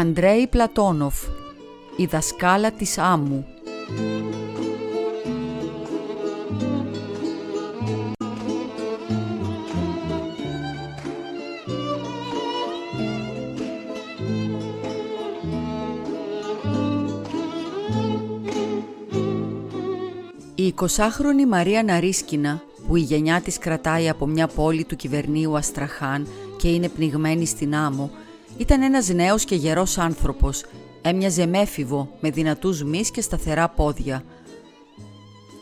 Αντρέι Πλατόνοφ «Η δασκάλα της άμμου» Η 20χρονη Μαρία Ναρίσκινα, που η γενιά της κρατάει από μια πόλη του κυβερνίου Αστραχάν και είναι πνιγμένη στην άμμο, ήταν ένας νέος και γερός άνθρωπος. Έμοιαζε μέφιβο, με δυνατούς μυς και σταθερά πόδια.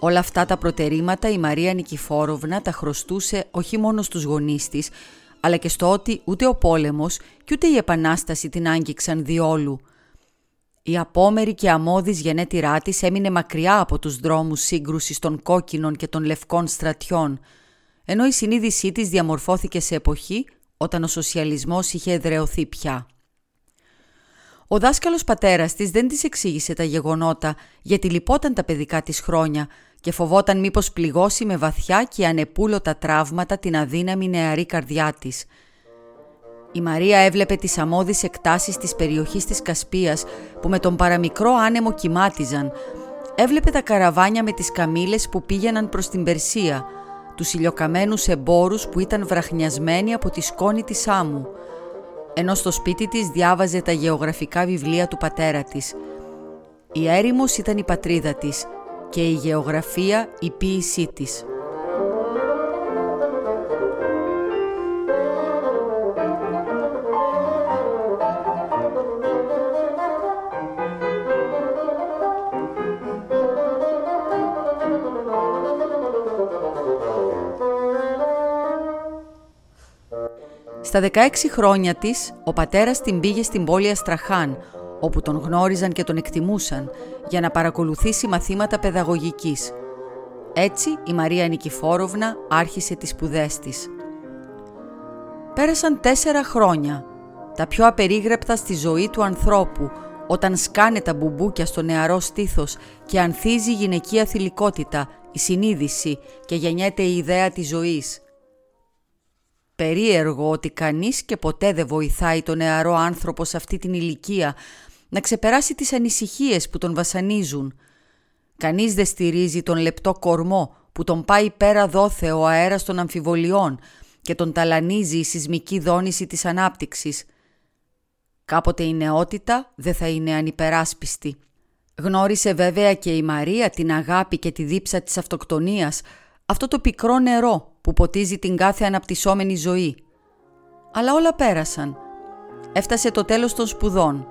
Όλα αυτά τα προτερήματα η Μαρία Νικηφόροβνα τα χρωστούσε όχι μόνο στους γονείς της, αλλά και στο ότι ούτε ο πόλεμος και ούτε η Επανάσταση την άγγιξαν διόλου. Η απόμερη και αμμώδης γενέτειρά της έμεινε μακριά από τους δρόμους σύγκρουσης των κόκκινων και των λευκών στρατιών, ενώ η συνείδησή της διαμορφώθηκε σε εποχή όταν ο σοσιαλισμός είχε εδρεωθεί πια. Ο δάσκαλος πατέρας της δεν της εξήγησε τα γεγονότα γιατί λυπόταν τα παιδικά της χρόνια και φοβόταν μήπως πληγώσει με βαθιά και ανεπούλωτα τραύματα την αδύναμη νεαρή καρδιά της. Η Μαρία έβλεπε τις αμμώδεις εκτάσεις της περιοχής της Κασπίας που με τον παραμικρό άνεμο κοιμάτιζαν. Έβλεπε τα καραβάνια με τις καμήλες που πήγαιναν προς την Περσία – τους ηλιοκαμένους εμπόρους που ήταν βραχνιασμένοι από τη σκόνη της άμμου, ενώ στο σπίτι της διάβαζε τα γεωγραφικά βιβλία του πατέρα της. Η έρημος ήταν η πατρίδα της και η γεωγραφία η ποίησή της. Στα 16 χρόνια της, ο πατέρας την πήγε στην πόλη Αστραχάν, όπου τον γνώριζαν και τον εκτιμούσαν, για να παρακολουθήσει μαθήματα παιδαγωγικής. Έτσι, η Μαρία Νικηφόροβνα άρχισε τις σπουδές της. Πέρασαν τέσσερα χρόνια, τα πιο απερίγρεπτα στη ζωή του ανθρώπου, όταν σκάνε τα μπουμπούκια στο νεαρό στήθος και ανθίζει η γυναικεία θηλυκότητα, η συνείδηση και γεννιέται η ιδέα της ζωής – Περίεργο ότι κανείς και ποτέ δεν βοηθάει τον νεαρό άνθρωπο σε αυτή την ηλικία να ξεπεράσει τις ανησυχίες που τον βασανίζουν. Κανείς δεν στηρίζει τον λεπτό κορμό που τον πάει πέρα δόθε ο αέρας των αμφιβολιών και τον ταλανίζει η σεισμική δόνηση της ανάπτυξης. Κάποτε η νεότητα δεν θα είναι ανυπεράσπιστη. Γνώρισε βέβαια και η Μαρία την αγάπη και τη δίψα της αυτοκτονίας, αυτό το πικρό νερό που ποτίζει την κάθε αναπτυσσόμενη ζωή. Αλλά όλα πέρασαν. Έφτασε το τέλος των σπουδών.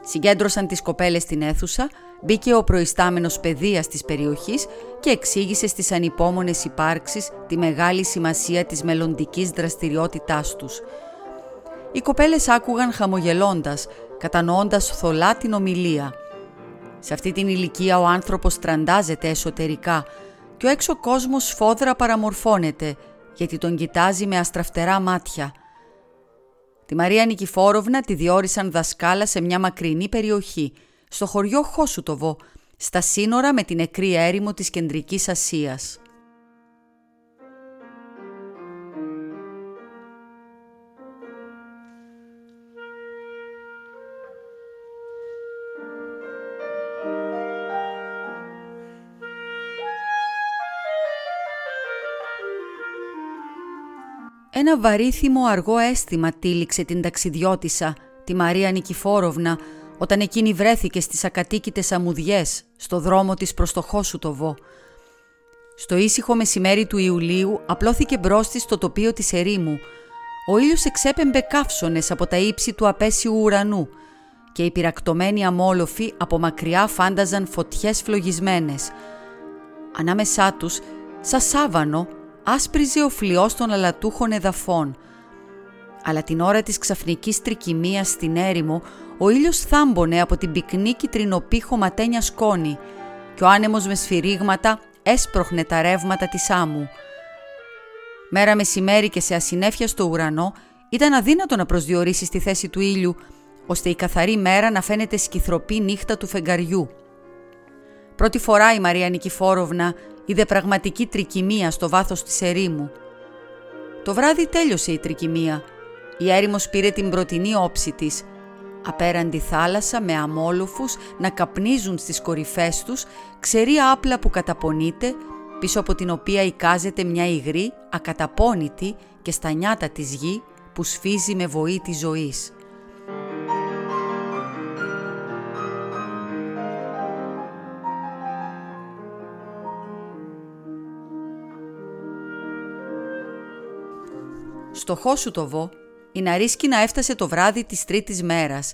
Συγκέντρωσαν τις κοπέλες στην αίθουσα, μπήκε ο προϊστάμενος παιδείας της περιοχής και εξήγησε στις ανυπόμονες υπάρξεις τη μεγάλη σημασία της μελλοντικής δραστηριότητάς τους. Οι κοπέλες άκουγαν χαμογελώντας, κατανοώντας θολά την ομιλία. Σε αυτή την ηλικία ο άνθρωπος τραντάζεται εσωτερικά, και ο έξω κόσμος σφόδρα παραμορφώνεται γιατί τον κοιτάζει με αστραφτερά μάτια. Τη Μαρία Νικηφόροβνα τη διόρισαν δασκάλα σε μια μακρινή περιοχή, στο χωριό Χόσουτοβο, στα σύνορα με την νεκρή έρημο της Κεντρικής Ασίας. Ένα βαρύθιμο αργό αίσθημα τύλιξε την ταξιδιώτησα, τη Μαρία Νικηφόροβνα, όταν εκείνη βρέθηκε στις ακατοίκητες αμμουδιές, στο δρόμο της προς το Χόσουτοβο. Στο ήσυχο μεσημέρι του Ιουλίου απλώθηκε μπρος της στο τοπίο της ερήμου. Ο ήλιος εξέπεμπε καύσονες από τα ύψη του απέσιου ουρανού και οι πυρακτωμένοι αμόλοφοι από μακριά φάνταζαν φωτιές φλογισμένες. Ανάμεσά τους, σαν σάβανο, άσπριζε ο φλοιός των αλατούχων εδαφών. Αλλά την ώρα της ξαφνικής τρικυμίας στην έρημο, ο ήλιος θάμπονε από την πυκνή κυτρινοπή χωματένια σκόνη και ο άνεμος με σφυρίγματα έσπροχνε τα ρεύματα της άμμου. Μέρα μεσημέρι και σε ασυνέφεια στο ουρανό ήταν αδύνατο να προσδιορίσεις τη θέση του ήλιου, ώστε η καθαρή μέρα να φαίνεται σκυθροπή νύχτα του φεγγαριού. Πρώτη φορά η Μαρία Νικηφόροβνα είδε πραγματική τρικυμία στο βάθος της ερήμου. Το βράδυ τέλειωσε η τρικυμία. Η έρημος πήρε την πρωτινή όψη της. Απέραντη θάλασσα με αμόλοφους να καπνίζουν στις κορυφές τους, ξερή άπλα που καταπονείται, πίσω από την οποία εικάζεται μια υγρή, ακαταπώνητη και στα νιάτα της γη που σφίζει με βοή της ζωής. Στο Χόσουτοβο, η Ναρίσκινα έφτασε το βράδυ της τρίτης μέρας.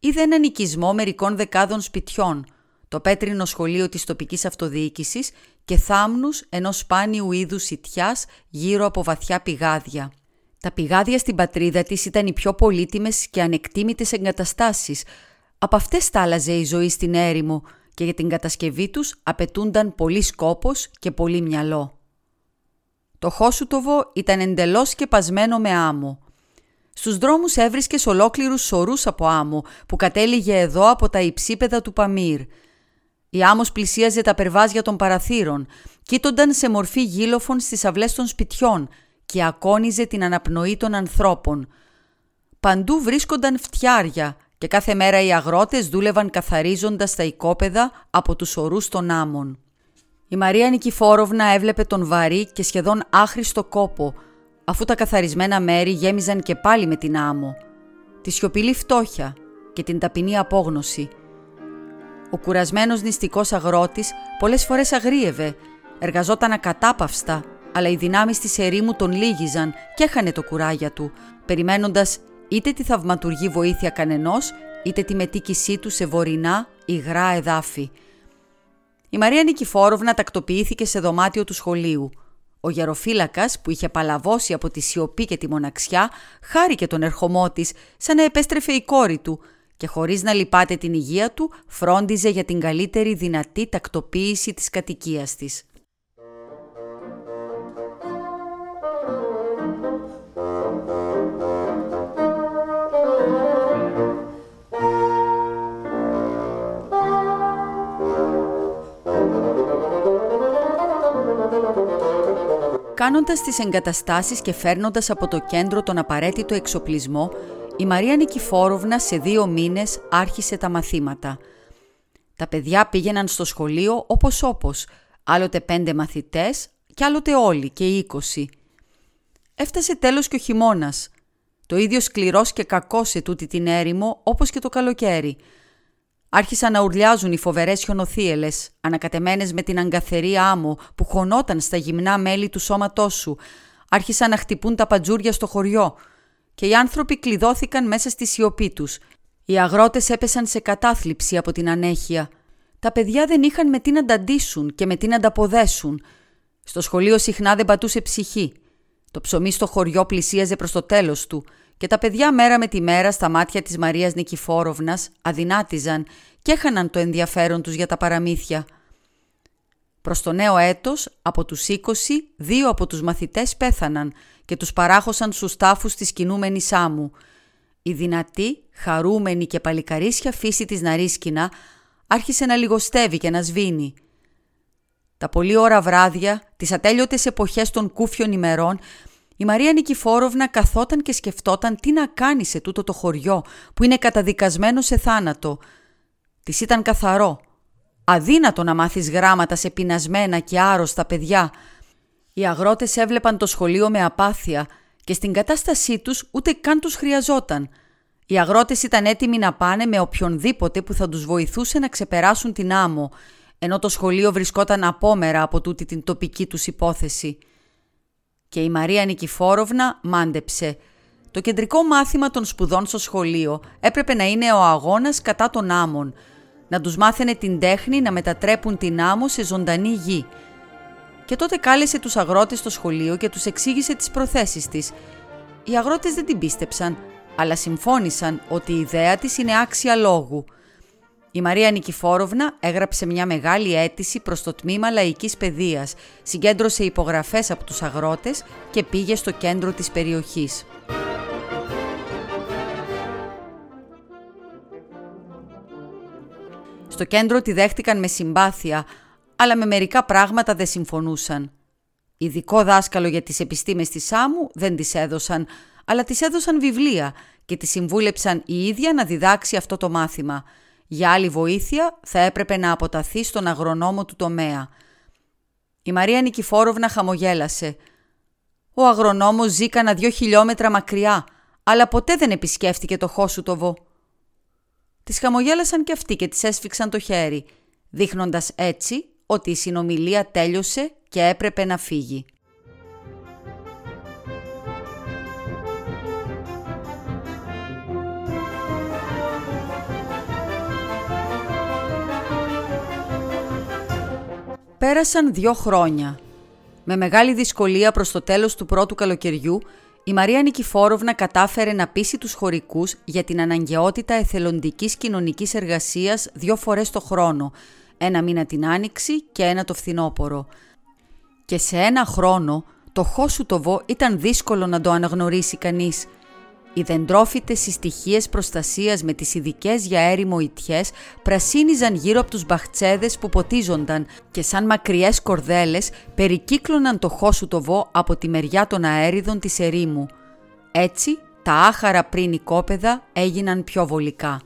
Είδε έναν οικισμό μερικών δεκάδων σπιτιών, το πέτρινο σχολείο της τοπικής αυτοδιοίκησης και θάμνους ενός σπάνιου είδους σιτιάς γύρω από βαθιά πηγάδια. Τα πηγάδια στην πατρίδα της ήταν οι πιο πολύτιμες και ανεκτήμητες εγκαταστάσεις. Από αυτές στάλαζε η ζωή στην έρημο και για την κατασκευή τους απαιτούνταν πολύ σκόπος και πολύ μυαλό. Το Χόσουτοβο ήταν εντελώς σκεπασμένο με άμμο. Στους δρόμους έβρισκες ολόκληρους σωρούς από άμμο που κατέληγε εδώ από τα υψίπεδα του Παμύρ. Η άμμος πλησίαζε τα περβάζια των παραθύρων, κοίτονταν σε μορφή γύλοφων στις αυλές των σπιτιών και ακόνιζε την αναπνοή των ανθρώπων. Παντού βρίσκονταν φτιάρια και κάθε μέρα οι αγρότες δούλευαν καθαρίζοντας τα οικόπεδα από τους ορούς των άμμων. Η Μαρία Νικηφόροβνα έβλεπε τον βαρύ και σχεδόν άχρηστο κόπο, αφού τα καθαρισμένα μέρη γέμιζαν και πάλι με την άμμο, τη σιωπηλή φτώχεια και την ταπεινή απόγνωση. Ο κουρασμένος νηστικός αγρότης πολλές φορές αγρίευε, εργαζόταν ακατάπαυστα, αλλά οι δυνάμεις της ερήμου τον λύγιζαν και έχανε το κουράγια του, περιμένοντας είτε τη θαυματουργή βοήθεια κανενός, είτε τη μετήκησή του σε βορεινά υγρά εδάφη. Η Μαρία Νικηφόροβνα τακτοποιήθηκε σε δωμάτιο του σχολείου. Ο γεροφύλακας που είχε παλαβώσει από τη σιωπή και τη μοναξιά χάρηκε τον ερχομό της, σαν να επέστρεφε η κόρη του και χωρίς να λυπάται την υγεία του φρόντιζε για την καλύτερη δυνατή τακτοποίηση της κατοικίας της. Κάνοντας τις εγκαταστάσεις και φέρνοντας από το κέντρο τον απαραίτητο εξοπλισμό, η Μαρία Νικηφόροβνα σε δύο μήνες άρχισε τα μαθήματα. Τα παιδιά πήγαιναν στο σχολείο όπως όπως, άλλοτε πέντε μαθητές και άλλοτε όλοι και είκοσι. Έφτασε τέλος και ο χειμώνας. Το ίδιο σκληρός και κακός σε τούτη την έρημο όπως και το καλοκαίρι – Άρχισαν να ουρλιάζουν οι φοβερές χιονοθύελες, ανακατεμένες με την αγκαθερή άμμο που χωνόταν στα γυμνά μέλη του σώματός σου. Άρχισαν να χτυπούν τα παντζούρια στο χωριό. Και οι άνθρωποι κλειδώθηκαν μέσα στη σιωπή τους. Οι αγρότες έπεσαν σε κατάθλιψη από την ανέχεια. Τα παιδιά δεν είχαν με τι να ανταντήσουν και με τι να ανταποδέσουν. Στο σχολείο συχνά δεν πατούσε ψυχή. Το ψωμί στο χωριό πλησίαζε προς το τέλος του και τα παιδιά μέρα με τη μέρα στα μάτια της Μαρίας Νικηφόροβνας αδυνάτιζαν και έχαναν το ενδιαφέρον τους για τα παραμύθια. Προς το νέο έτος, από τους 20, δύο από τους μαθητές πέθαναν και τους παράχωσαν στους τάφους της κινούμενης άμμου. Η δυνατή, χαρούμενη και παλικαρίσια φύση της Ναρίσκινα άρχισε να λιγοστεύει και να σβήνει. Τα πολλή ώρα βράδια, τις ατέλειωτες εποχές των κούφιων ημερών, η Μαρία Νικηφόροβνα καθόταν και σκεφτόταν τι να κάνει σε τούτο το χωριό που είναι καταδικασμένο σε θάνατο. Της ήταν καθαρό. Αδύνατο να μάθεις γράμματα σε πεινασμένα και άρρωστα παιδιά. Οι αγρότες έβλεπαν το σχολείο με απάθεια και στην κατάστασή τους ούτε καν τους χρειαζόταν. Οι αγρότες ήταν έτοιμοι να πάνε με οποιονδήποτε που θα τους βοηθούσε να ξεπεράσουν την άμμο, ενώ το σχολείο βρισκόταν απόμερα από τούτη την τοπική τους υπόθεση και η Μαρία Νικηφόροβνα μάντεψε. Το κεντρικό μάθημα των σπουδών στο σχολείο έπρεπε να είναι ο αγώνας κατά των άμμων, να τους μάθαινε την τέχνη να μετατρέπουν την άμμο σε ζωντανή γη. Και τότε κάλεσε τους αγρότες στο σχολείο και τους εξήγησε τις προθέσεις της. Οι αγρότες δεν την πίστεψαν, αλλά συμφώνησαν ότι η ιδέα της είναι άξια λόγου – η Μαρία Νικηφόροβνα έγραψε μια μεγάλη αίτηση προς το τμήμα λαϊκής παιδείας, συγκέντρωσε υπογραφές από τους αγρότες και πήγε στο κέντρο της περιοχής. Στο κέντρο τη δέχτηκαν με συμπάθεια, αλλά με μερικά πράγματα δεν συμφωνούσαν. Ειδικό δάσκαλο για τις επιστήμες της άμμου δεν τις έδωσαν, αλλά της έδωσαν βιβλία και τη συμβούλεψαν η ίδια να διδάξει αυτό το μάθημα. Για άλλη βοήθεια θα έπρεπε να αποταθεί στον αγρονόμο του τομέα. Η Μαρία Νικηφόροβνα χαμογέλασε. Ο αγρονόμος ζει κανένα δυο χιλιόμετρα μακριά, αλλά ποτέ δεν επισκέφτηκε το Χόσουτοβο. Τις χαμογέλασαν και αυτοί και τις έσφιξαν το χέρι, δείχνοντας έτσι ότι η συνομιλία τέλειωσε και έπρεπε να φύγει. Πέρασαν δύο χρόνια. Με μεγάλη δυσκολία προς το τέλος του πρώτου καλοκαιριού, η Μαρία Νικηφόροβνα κατάφερε να πείσει τους χωρικούς για την αναγκαιότητα εθελοντικής κοινωνικής εργασίας δύο φορές το χρόνο, ένα μήνα την Άνοιξη και ένα το φθινόπωρο. Και σε ένα χρόνο το Χόσουτοβο ήταν δύσκολο να το αναγνωρίσει κανείς – οι δεντρόφυτες συστοιχίες προστασίας με τις ειδικές για έρημο ιτιές πρασίνιζαν γύρω από τους μπαχτσέδες που ποτίζονταν και σαν μακριές κορδέλες περικύκλωναν το χόσουτοβό από τη μεριά των αέριδων της ερήμου. Έτσι, τα άχαρα πριν οικόπεδα έγιναν πιο βολικά.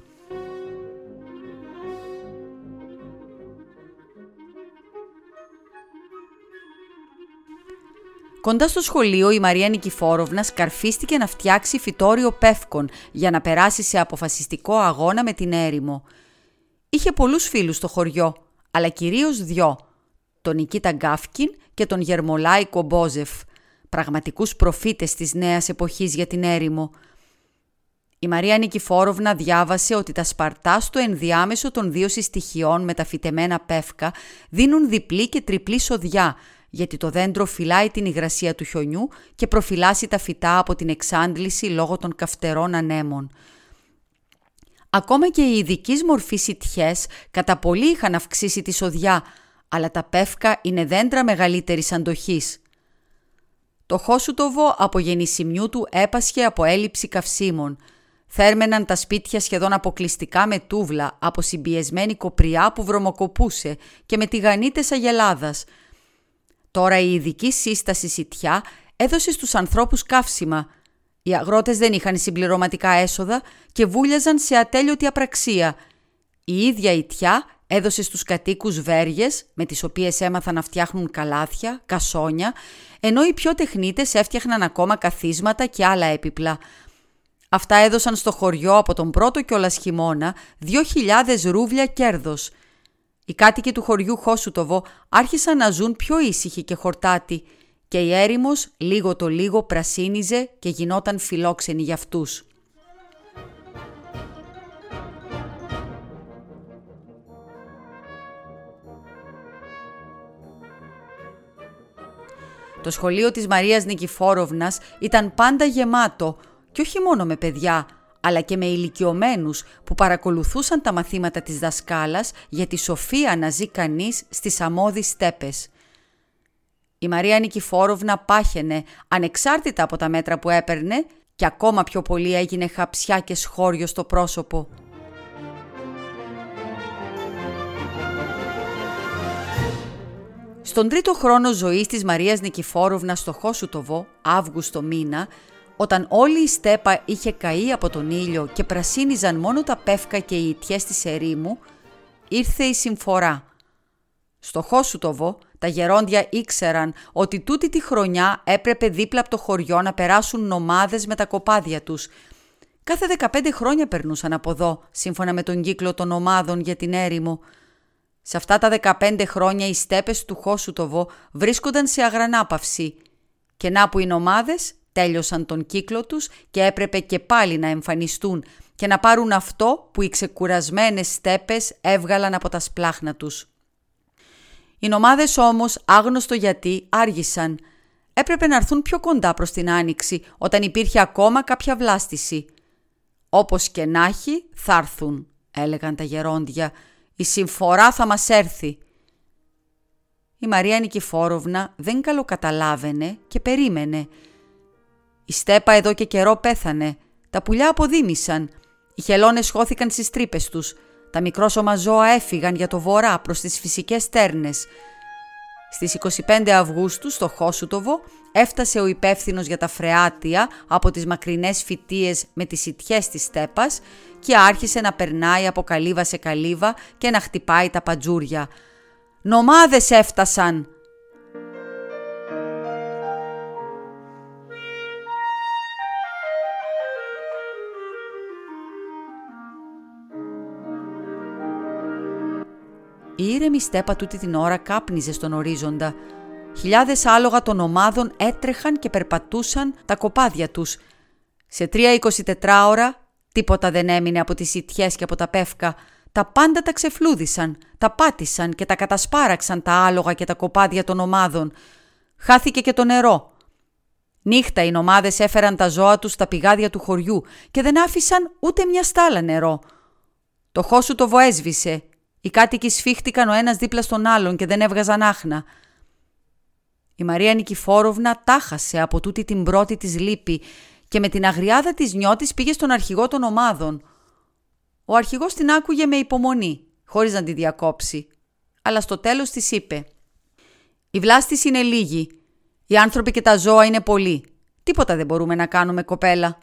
Κοντά στο σχολείο η Μαρία Νικηφόροβνα σκαρφίστηκε να φτιάξει φυτόριο πεύκων για να περάσει σε αποφασιστικό αγώνα με την έρημο. Είχε πολλούς φίλους στο χωριό, αλλά κυρίως δυο, τον Νικήτα Γκάφκιν και τον Γερμολάη Κομπόζεφ, πραγματικούς προφήτες της νέας εποχής για την έρημο. Η Μαρία Νικηφόροβνα διάβασε ότι τα σπαρτά στο ενδιάμεσο των δύο συστοιχειών με τα φυτεμένα πεύκα δίνουν διπλή και τριπλή σοδιά γιατί το δέντρο φυλάει την υγρασία του χιονιού και προφυλάσσει τα φυτά από την εξάντληση λόγω των καυτερών ανέμων. Ακόμα και οι ειδικής μορφής σιτιές κατά πολύ είχαν αυξήσει τη σοδιά, αλλά τα πεύκα είναι δέντρα μεγαλύτερης αντοχής. Το χόσουτοβο από γεννησιμιού του έπασχε από έλλειψη καυσίμων. Θέρμεναν τα σπίτια σχεδόν αποκλειστικά με τούβλα από συμπιεσμένη κοπριά που βρωμοκοπούσε και με τηγανίτες αγελάδας – Τώρα η ειδική σύσταση σιτιά έδωσε στους ανθρώπους καύσιμα. Οι αγρότες δεν είχαν συμπληρωματικά έσοδα και βούλιαζαν σε ατέλειωτη απραξία. Η ίδια η τιά έδωσε στους κατοίκους βέργες με τις οποίες έμαθαν να φτιάχνουν καλάθια, κασόνια, ενώ οι πιο τεχνίτες έφτιαχναν ακόμα καθίσματα και άλλα έπιπλα. Αυτά έδωσαν στο χωριό από τον πρώτο κιόλας χειμώνα 2.000 ρούβλια κέρδος – οι κάτοικοι του χωριού Χόσουτοβο άρχισαν να ζουν πιο ήσυχοι και χορτάτοι και η έρημος λίγο το λίγο πρασίνιζε και γινόταν φιλόξενη για αυτούς. Το σχολείο της Μαρίας Νικηφόροβνας ήταν πάντα γεμάτο και όχι μόνο με παιδιά, αλλά και με ηλικιωμένους που παρακολουθούσαν τα μαθήματα της δασκάλας για τη σοφία να ζει κανείς στις αμμώδεις στέπες. Η Μαρία Νικηφόροβνα πάχαινε ανεξάρτητα από τα μέτρα που έπαιρνε και ακόμα πιο πολύ έγινε χαψιά και σχόριο στο πρόσωπο. Στον τρίτο χρόνο ζωής της Μαρίας Νικηφόροβνας στο Χόσουτοβο, Αύγουστο μήνα, όταν όλη η στέπα είχε καεί από τον ήλιο και πρασίνιζαν μόνο τα πεύκα και οι ιτιές της ερήμου, ήρθε η συμφορά. Στο Χόσουτοβο τα γερόντια ήξεραν ότι τούτη τη χρονιά έπρεπε δίπλα από το χωριό να περάσουν νομάδες με τα κοπάδια τους. Κάθε 15 χρόνια περνούσαν από εδώ, σύμφωνα με τον κύκλο των ομάδων για την έρημο. Σε αυτά τα 15 χρόνια οι στέπες του Χόσουτοβο βρίσκονταν σε αγρανάπαυση. Και να που οι νομάδες τέλειωσαν τον κύκλο τους και έπρεπε και πάλι να εμφανιστούν και να πάρουν αυτό που οι ξεκουρασμένες στέπες έβγαλαν από τα σπλάχνα τους. Οι νομάδες όμως, άγνωστο γιατί, άργησαν. Έπρεπε να έρθουν πιο κοντά προς την άνοιξη, όταν υπήρχε ακόμα κάποια βλάστηση. «Όπως και να έχει, θα έρθουν», έλεγαν τα γερόντια. «Η συμφορά θα μας έρθει». Η Μαρία Νικηφόροβνα δεν καλοκαταλάβαινε και περίμενε. Η στέπα εδώ και καιρό πέθανε. Τα πουλιά αποδίμησαν. Οι χελώνες χώθηκαν στις τρύπες τους. Τα μικρόσωμα ζώα έφυγαν για το βορρά προς τις φυσικές στέρνες. Στις 25 Αυγούστου στο Χόσουτοβο έφτασε ο υπεύθυνος για τα φρεάτια από τις μακρινές φυτίες με τις σιτιές της στέπας και άρχισε να περνάει από καλύβα σε καλύβα και να χτυπάει τα παντζούρια. «Νομάδες έφτασαν!» Ήρεμη στέπα τούτη την ώρα κάπνιζε στον ορίζοντα. Χιλιάδες άλογα των ομάδων έτρεχαν και περπατούσαν τα κοπάδια τους. Σε τρία 24 ώρα τίποτα δεν έμεινε από τις ιτιές και από τα πεύκα. Τα πάντα τα ξεφλούδισαν, τα πάτησαν και τα κατασπάραξαν τα άλογα και τα κοπάδια των ομάδων. Χάθηκε και το νερό. Νύχτα οι νομάδες έφεραν τα ζώα τους στα πηγάδια του χωριού και δεν άφησαν ούτε μια στάλα νερό. Το χώσου το βοέσβησε οι κάτοικοι σφίχτηκαν ο ένας δίπλα στον άλλον και δεν έβγαζαν άχνα. Η Μαρία Νικηφόροβνα τάχασε από τούτη την πρώτη της λύπη και με την αγριάδα της νιώτης πήγε στον αρχηγό των ομάδων. Ο αρχηγός την άκουγε με υπομονή, χωρίς να τη διακόψει. Αλλά στο τέλος της είπε «Η βλάστηση είναι λίγη. Οι άνθρωποι και τα ζώα είναι πολλοί. Τίποτα δεν μπορούμε να κάνουμε κοπέλα.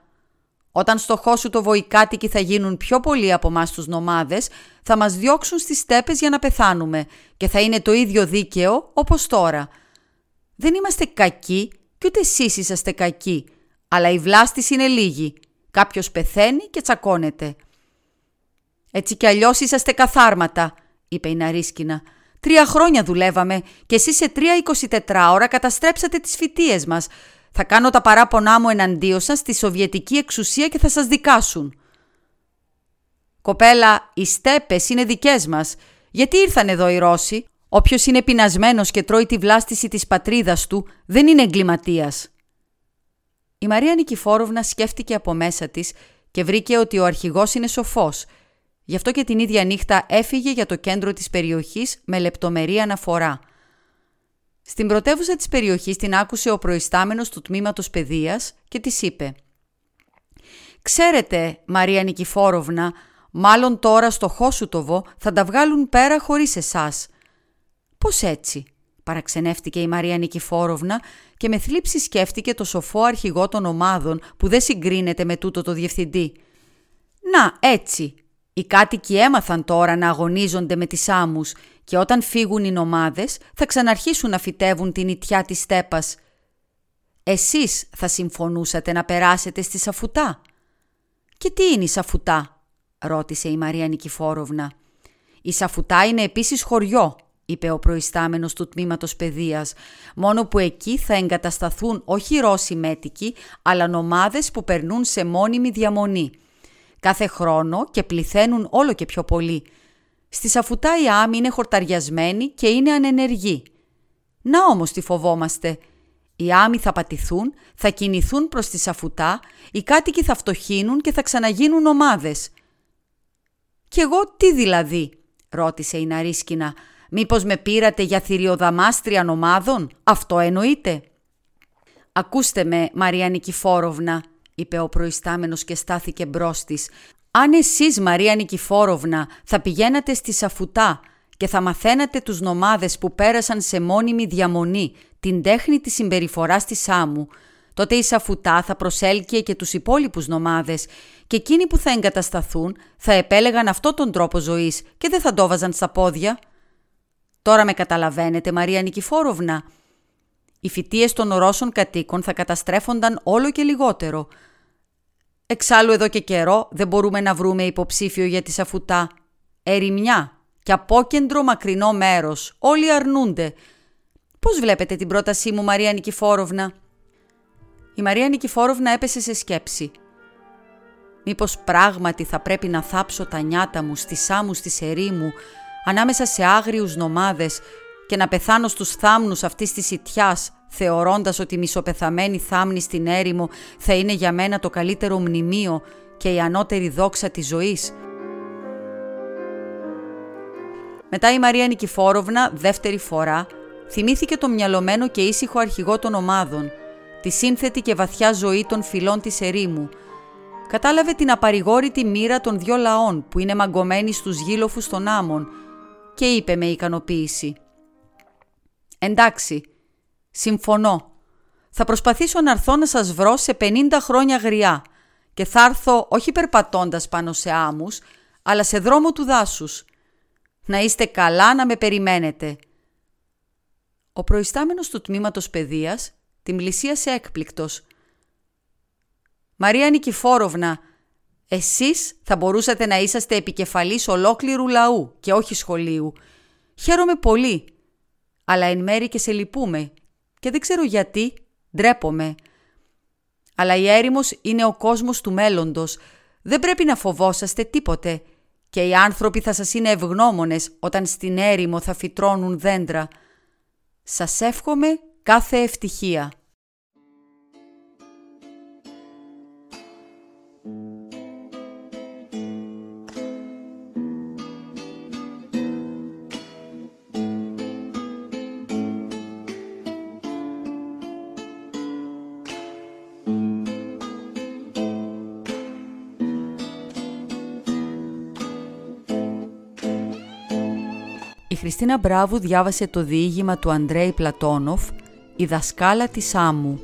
Όταν στο χώσου το βοηκάτικοι θα γίνουν πιο πολλοί από εμάς τους νομάδες, θα μας διώξουν στις στέπες για να πεθάνουμε και θα είναι το ίδιο δίκαιο όπως τώρα. Δεν είμαστε κακοί και ούτε εσείς είσαστε κακοί, αλλά η βλάστηση είναι λίγη. Κάποιος πεθαίνει και τσακώνεται. «Έτσι κι αλλιώς είσαστε καθάρματα», είπε η Ναρίσκινα. «Τρία χρόνια δουλεύαμε και εσείς σε τρία 24 ώρα καταστρέψατε τις φοιτίες μας. Θα κάνω τα παράπονά μου εναντίον σας στη Σοβιετική εξουσία και θα σας δικάσουν. Κοπέλα, οι στέπες είναι δικές μας. Γιατί ήρθαν εδώ οι Ρώσοι; Όποιος είναι πεινασμένος και τρώει τη βλάστηση της πατρίδας του δεν είναι εγκληματίας. Η Μαρία Νικηφόροβνα σκέφτηκε από μέσα της και βρήκε ότι ο αρχηγός είναι σοφός. Γι' αυτό και την ίδια νύχτα έφυγε για το κέντρο της περιοχής με λεπτομερή αναφορά – στην πρωτεύουσα της περιοχής την άκουσε ο προϊστάμενος του τμήματος παιδείας και της είπε «Ξέρετε, Μαρία Νικηφόροβνα, μάλλον τώρα στο Χόσουτοβο θα τα βγάλουν πέρα χωρίς εσάς». «Πώς έτσι» παραξενεύτηκε η Μαρία Νικηφόροβνα και με θλίψη σκέφτηκε το σοφό αρχηγό των ομάδων που δεν συγκρίνεται με τούτο το διευθυντή. «Να, έτσι», οι κάτοικοι έμαθαν τώρα να αγωνίζονται με τις άμμους και όταν φύγουν οι νομάδες θα ξαναρχίσουν να φυτεύουν την ιτιά της στέπας. Εσείς θα συμφωνούσατε να περάσετε στη Σαφουτά; «Και τι είναι η Σαφουτά» ρώτησε η Μαρία Νικηφόροβνα. «Η Σαφουτά είναι επίσης χωριό», είπε ο προϊστάμενος του τμήματος παιδείας, μόνο που εκεί θα εγκατασταθούν όχι Ρώσοι μέτικοι, αλλά νομάδες που περνούν σε μόνιμη διαμονή κάθε χρόνο και πληθαίνουν όλο και πιο πολύ. Στη Σαφουτά η άμοι είναι χορταριασμένοι και είναι ανενεργοί. Να όμως τι φοβόμαστε. Οι άμοι θα πατηθούν, θα κινηθούν προς τη Σαφουτά, οι κάτοικοι θα φτωχύνουν και θα ξαναγίνουν ομάδες. «Κι εγώ τι δηλαδή» ρώτησε η Ναρίσκινα. «Μήπως με πήρατε για θηριοδαμάστρια ομάδων, αυτό εννοείται» «Ακούστε με, Μαρία Νικηφόροβνα», είπε ο προϊστάμενος και στάθηκε μπρος της. «Αν εσείς, Μαρία Νικηφόροβνα, θα πηγαίνατε στη Σαφουτά και θα μαθαίνατε τους νομάδες που πέρασαν σε μόνιμη διαμονή την τέχνη της συμπεριφοράς της άμμου, τότε η Σαφουτά θα προσέλκυε και τους υπόλοιπους νομάδες και εκείνοι που θα εγκατασταθούν θα επέλεγαν αυτό τον τρόπο ζωής και δεν θα το βάζαν στα πόδια. Τώρα με καταλαβαίνετε, Μαρία Νικηφόροβνα. Οι φοιτίες των Ρώσων κατοίκων θα καταστρέφονταν όλο και λιγότερο – Εξάλλου εδώ και καιρό δεν μπορούμε να βρούμε υποψήφιο για τη Σαφουτά. Ερημιά και απόκεντρο μακρινό μέρος. Όλοι αρνούνται. Πώς βλέπετε την πρότασή μου Μαρία Νικηφόροβνα; Η Μαρία Νικηφόροβνα έπεσε σε σκέψη. Μήπως πράγματι θα πρέπει να θάψω τα νιάτα μου στις άμμους της ερήμου ανάμεσα σε άγριους νομάδες και να πεθάνω στους θάμνους αυτής της ιτιάς θεωρώντας ότι η μισοπεθαμένη θάμνη στην έρημο θα είναι για μένα το καλύτερο μνημείο και η ανώτερη δόξα της ζωής. Μετά η Μαρία Νικηφόροβνα, δεύτερη φορά, θυμήθηκε το μυαλωμένο και ήσυχο αρχηγό των ομάδων, τη σύνθετη και βαθιά ζωή των φυλών της ερήμου. Κατάλαβε την απαρηγόρητη μοίρα των δυο λαών που είναι μαγκωμένοι στους γύλοφους των άμμων και είπε με ικανοποίηση Εντάξει, συμφωνώ. Θα προσπαθήσω να έρθω να σας βρω σε 50 χρόνια γριά και θα έρθω όχι περπατώντας πάνω σε άμμους, αλλά σε δρόμο του δάσους. Να είστε καλά να με περιμένετε. Ο προϊστάμενος του τμήματος παιδείας την πλησίασε έκπληκτος. «Μαρία Νικηφόροβνα, εσείς θα μπορούσατε να είσαστε επικεφαλής ολόκληρου λαού και όχι σχολείου. Χαίρομαι πολύ, αλλά εν μέρη και σε λυπούμε και δεν ξέρω γιατί, ντρέπομαι. Αλλά η έρημος είναι ο κόσμος του μέλλοντος. Δεν πρέπει να φοβόσαστε τίποτε και οι άνθρωποι θα σας είναι ευγνώμονες όταν στην έρημο θα φυτρώνουν δέντρα. Σας εύχομαι κάθε ευτυχία. Χριστίνα Μπράβου διάβασε το διήγημα του Αντρέη Πλατόνοφ «Η δασκάλα της Άμμου».